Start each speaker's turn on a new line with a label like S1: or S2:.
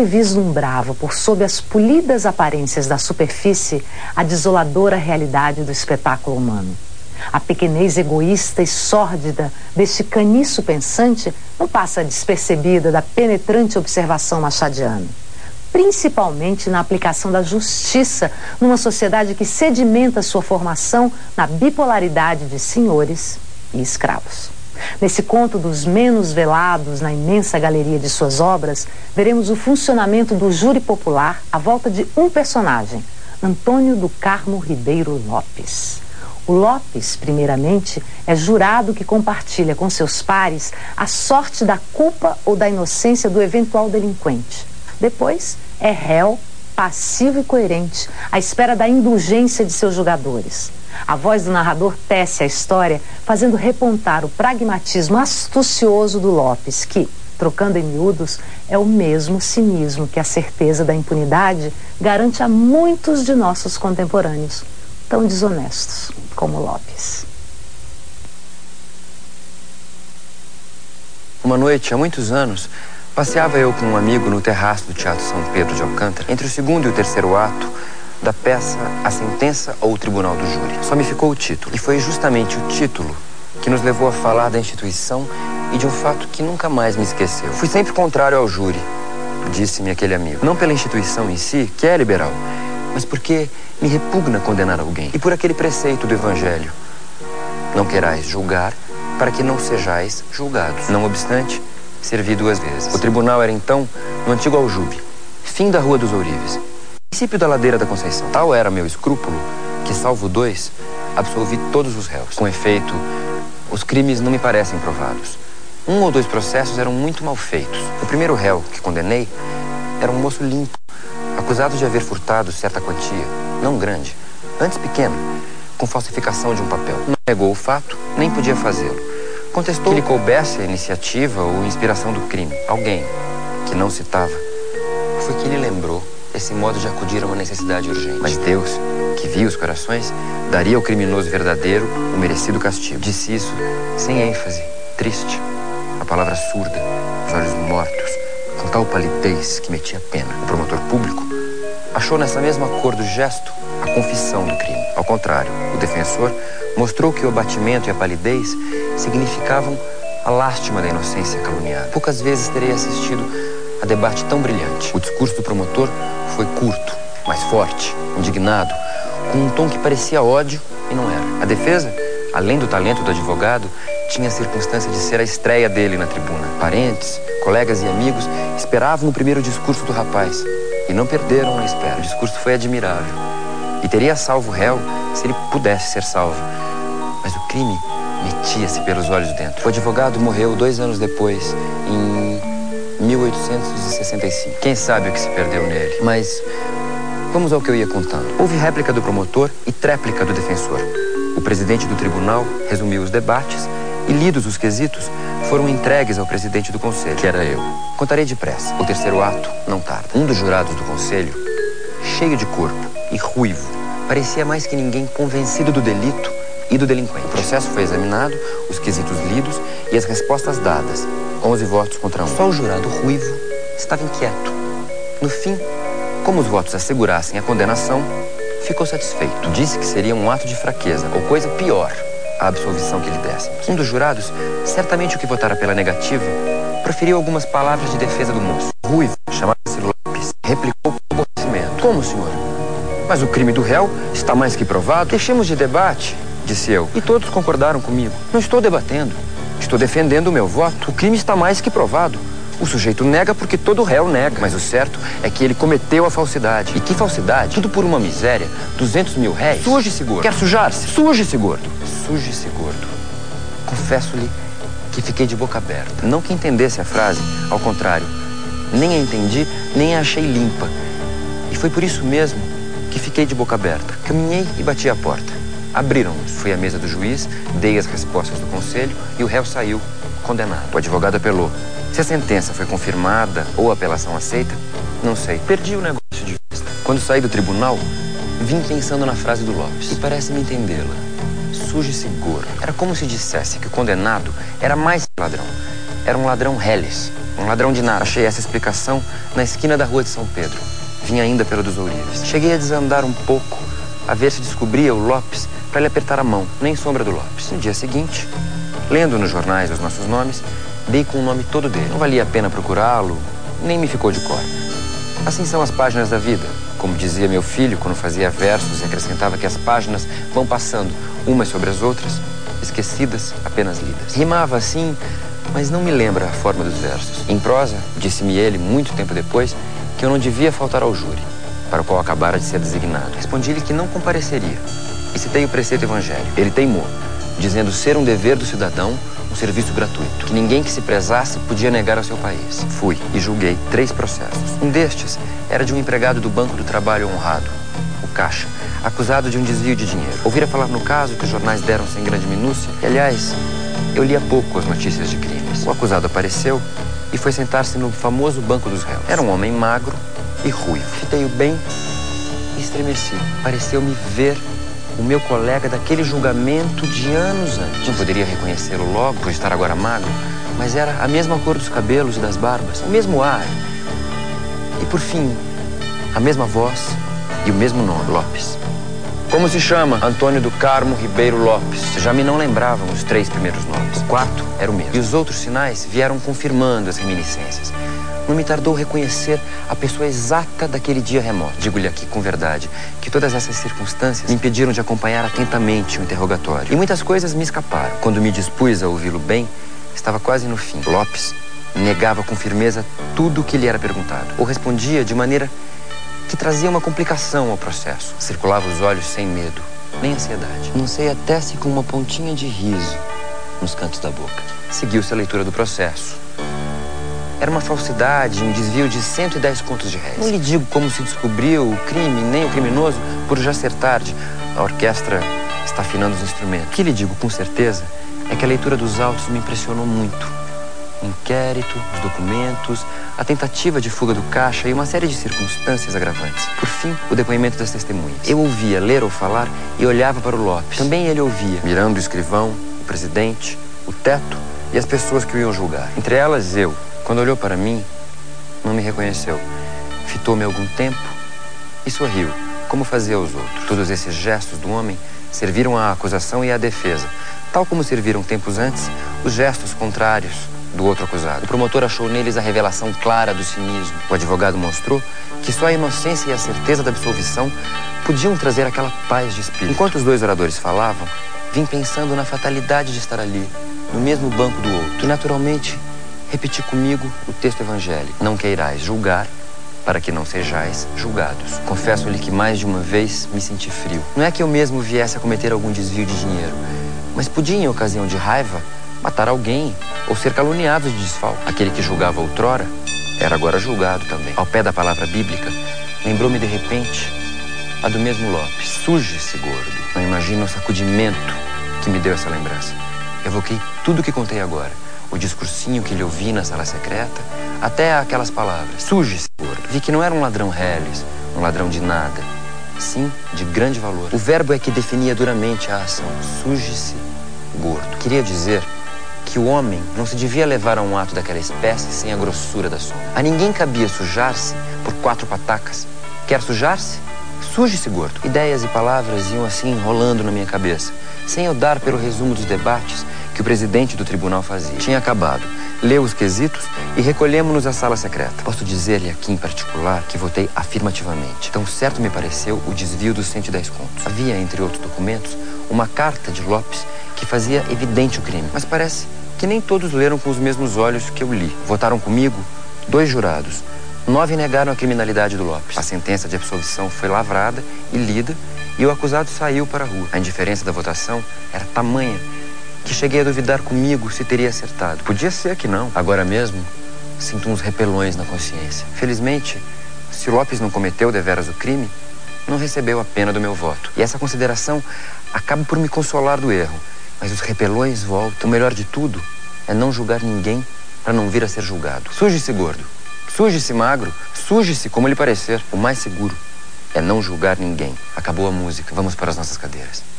S1: vislumbrava por sob as polidas aparências da superfície a desoladora realidade do espetáculo humano. A pequenez egoísta e sórdida deste caniço pensante não passa despercebida da penetrante observação machadiana. Principalmente na aplicação da justiça numa sociedade que sedimenta sua formação na bipolaridade de senhores e escravos. Nesse conto dos menos velados na imensa galeria de suas obras, veremos o funcionamento do júri popular à volta de um personagem, Antônio do Carmo Ribeiro Lopes. O Lopes, primeiramente, é jurado que compartilha com seus pares a sorte da culpa ou da inocência do eventual delinquente. Depois, é réu, passivo e coerente, à espera da indulgência de seus julgadores. A voz do narrador tece a história, fazendo repontar o pragmatismo astucioso do Lopes, que, trocando em miúdos, é o mesmo cinismo que a certeza da impunidade garante a muitos de nossos contemporâneos, tão desonestos como Lopes.
S2: Uma noite, há muitos anos, passeava eu com um amigo no terraço do Teatro São Pedro de Alcântara. Entre o segundo e o terceiro ato, da peça A Sentença ou o Tribunal do Júri. Só me ficou o título. E foi justamente o título que nos levou a falar da instituição e de um fato que nunca mais me esqueceu. Fui sempre contrário ao júri, disse-me aquele amigo. Não pela instituição em si, que é liberal, mas porque me repugna condenar alguém. E por aquele preceito do Evangelho. Não querais julgar para que não sejais julgados. Não obstante, servi duas vezes. O tribunal era então no antigo Aljube, fim da Rua dos Ourives princípio da ladeira da Conceição. Tal era meu escrúpulo que, salvo dois, absolvi todos os réus. Com efeito, os crimes não me parecem provados. Um ou dois processos eram muito mal feitos. O primeiro réu que condenei era um moço limpo, acusado de haver furtado certa quantia, não grande, antes pequena, com falsificação de um papel. Não negou o fato, nem podia fazê-lo. Contestou que lhe coubesse a iniciativa ou inspiração do crime. Alguém, que não citava, foi que lhe lembrou esse modo de acudir a uma necessidade urgente. Mas Deus, que via os corações, daria ao criminoso verdadeiro o merecido castigo. Disse isso sem ênfase, triste, a palavra surda, os olhos mortos, com tal palidez que metia pena. O promotor público achou nessa mesma cor do gesto a confissão do crime. Ao contrário, o defensor mostrou que o abatimento e a palidez significavam a lástima da inocência caluniada. Poucas vezes terei assistido a debate tão brilhante. O discurso do promotor foi curto, mas forte, indignado, com um tom que parecia ódio e não era. A defesa, além do talento do advogado, tinha a circunstância de ser a estreia dele na tribuna. Parentes, colegas e amigos esperavam o primeiro discurso do rapaz e não perderam a espera. O discurso foi admirável e teria salvo o réu se ele pudesse ser salvo. Mas o crime metia-se pelos olhos dentro. O advogado morreu dois anos depois, em 1865. Quem sabe o que se perdeu nele. Mas vamos ao que eu ia contando. Houve réplica do promotor e tréplica do defensor. O presidente do tribunal resumiu os debates e, lidos os quesitos, foram entregues ao presidente do conselho, que era eu. Contarei depressa. O terceiro ato não tarda. Um dos jurados do conselho, cheio de corpo e ruivo, parecia mais que ninguém convencido do delito e do delinquente. O processo foi examinado, os quesitos lidos e as respostas dadas. 11 votos contra um. Só o jurado ruivo estava inquieto. No fim, como os votos assegurassem a condenação, ficou satisfeito. Disse que seria um ato de fraqueza, ou coisa pior, a absolvição que lhe dessemos. Um dos jurados, certamente o que votara pela negativa, proferiu algumas palavras de defesa do moço. Ruivo, chamado-se Lopes, replicou com aborrecimento. Como, senhor? Mas o crime do réu está mais que provado. Deixemos de debate, disse eu. E todos concordaram comigo. Não estou debatendo. Estou defendendo o meu voto. O crime está mais que provado. O sujeito nega porque todo réu nega. Mas o certo é que ele cometeu a falsidade. E que falsidade? Tudo por uma miséria. 200 mil réis. Suje-se, gordo. Quer sujar-se? Suje-se, gordo. Suje-se, gordo. Confesso-lhe que fiquei de boca aberta. Não que entendesse a frase, ao contrário. Nem a entendi, nem a achei limpa. E foi por isso mesmo que fiquei de boca aberta. Caminhei e bati a porta. Abriram-nos. Fui à mesa do juiz, dei as respostas do conselho e o réu saiu condenado. O advogado apelou. Se a sentença foi confirmada ou a apelação aceita, não sei. Perdi o negócio de vista. Quando saí do tribunal, vim pensando na frase do Lopes. E parece-me entendê-la. Suje-se gordo. Era como se dissesse que o condenado era mais ladrão. Era um ladrão reles. Um ladrão de nada. Achei essa explicação na esquina da rua de São Pedro. Vinha ainda pelo dos Ourives. Cheguei a desandar um pouco, a ver se descobria o Lopes para lhe apertar a mão, nem sombra do Lopes. No dia seguinte, lendo nos jornais os nossos nomes, dei com o nome todo dele. Não valia a pena procurá-lo, nem me ficou de cor. Assim são as páginas da vida. Como dizia meu filho quando fazia versos e acrescentava que as páginas vão passando umas sobre as outras, esquecidas, apenas lidas. Rimava assim, mas não me lembra a forma dos versos. Em prosa, disse-me ele, muito tempo depois, que eu não devia faltar ao júri, para o qual acabara de ser designado. Respondi-lhe que não compareceria e citei o preceito evangélico. Ele teimou, dizendo ser um dever do cidadão um serviço gratuito, que ninguém que se prezasse podia negar ao seu país. Fui e julguei três processos. Um destes era de um empregado do Banco do Trabalho honrado, o Caixa, acusado de um desvio de dinheiro. Ouvira falar no caso que os jornais deram sem grande minúcia. E, aliás, eu lia pouco as notícias de crimes. O acusado apareceu e foi sentar-se no famoso banco dos réus. Era um homem magro e ruivo. Fitei-o bem e estremeci. Pareceu-me ver o meu colega daquele julgamento de anos antes. Não poderia reconhecê-lo logo por estar agora magro, mas era a mesma cor dos cabelos e das barbas, o mesmo ar. E por fim, a mesma voz e o mesmo nome, Lopes. Como se chama? Antônio do Carmo Ribeiro Lopes. Já me não lembravam os três primeiros nomes. O quarto era o mesmo. E os outros sinais vieram confirmando as reminiscências. Não me tardou reconhecer a pessoa exata daquele dia remoto. Digo-lhe aqui com verdade que todas essas circunstâncias me impediram de acompanhar atentamente o interrogatório. E muitas coisas me escaparam. Quando me dispus a ouvi-lo bem, estava quase no fim. Lopes negava com firmeza tudo o que lhe era perguntado, ou respondia de maneira que trazia uma complicação ao processo. Circulava os olhos sem medo, nem ansiedade. Não sei até se com uma pontinha de riso nos cantos da boca. Seguiu-se a leitura do processo. Era uma falsidade, um desvio de 110 contos de réis. Não lhe digo como se descobriu o crime, nem o criminoso, por já ser tarde. A orquestra está afinando os instrumentos. O que lhe digo com certeza é que a leitura dos autos me impressionou muito. O inquérito, os documentos, a tentativa de fuga do caixa e uma série de circunstâncias agravantes. Por fim, o depoimento das testemunhas. Eu ouvia ler ou falar e olhava para o Lopes. Também ele ouvia, mirando o escrivão, o presidente, o teto e as pessoas que o iam julgar. Entre elas, eu. Quando olhou para mim, não me reconheceu. Fitou-me algum tempo e sorriu, como fazia aos outros. Todos esses gestos do homem serviram à acusação e à defesa, tal como serviram tempos antes os gestos contrários do outro acusado. O promotor achou neles a revelação clara do cinismo. O advogado mostrou que só a inocência e a certeza da absolvição podiam trazer aquela paz de espírito. Enquanto os dois oradores falavam, vim pensando na fatalidade de estar ali, no mesmo banco do outro. E, naturalmente, repeti comigo o texto evangélico. Não queirais julgar para que não sejais julgados. Confesso-lhe que mais de uma vez me senti frio. Não é que eu mesmo viesse a cometer algum desvio de dinheiro, mas podia, em ocasião de raiva, matar alguém ou ser caluniado de desfalque. Aquele que julgava outrora era agora julgado também. Ao pé da palavra bíblica, lembrou-me de repente a do mesmo Lopes. Suje-se, gordo. Não imagino o sacudimento que me deu essa lembrança. Evoquei tudo o que contei agora. O discursinho que lhe ouvi na sala secreta, até aquelas palavras. Suje-se, gordo. Vi que não era um ladrão reles, um ladrão de nada. Sim, de grande valor. O verbo é que definia duramente a ação. Suje-se, gordo. Queria dizer que o homem não se devia levar a um ato daquela espécie sem a grossura da sombra. A ninguém cabia sujar-se por quatro patacas. Quer sujar-se? Suje-se, gordo. Ideias e palavras iam assim enrolando na minha cabeça, sem eu dar pelo resumo dos debates que o presidente do tribunal fazia. Tinha acabado. Leu os quesitos e recolhemos-nos à sala secreta. Posso dizer-lhe aqui em particular que votei afirmativamente. Tão certo me pareceu o desvio dos 110 contos. Havia, entre outros documentos, uma carta de Lopes que fazia evidente o crime. Mas parece que nem todos leram com os mesmos olhos que eu li. Votaram comigo dois jurados. Nove negaram a criminalidade do Lopes. A sentença de absolvição foi lavrada e lida e o acusado saiu para a rua. A indiferença da votação era tamanha que cheguei a duvidar comigo se teria acertado. Podia ser que não. Agora mesmo, sinto uns repelões na consciência. Felizmente, se Lopes não cometeu deveras o crime, não recebeu a pena do meu voto. E essa consideração acaba por me consolar do erro. Mas os repelões voltam. O melhor de tudo é não julgar ninguém para não vir a ser julgado. Suje-se gordo, suje-se magro, suje-se como lhe parecer. O mais seguro é não julgar ninguém. Acabou a música. Vamos para as nossas cadeiras.